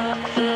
the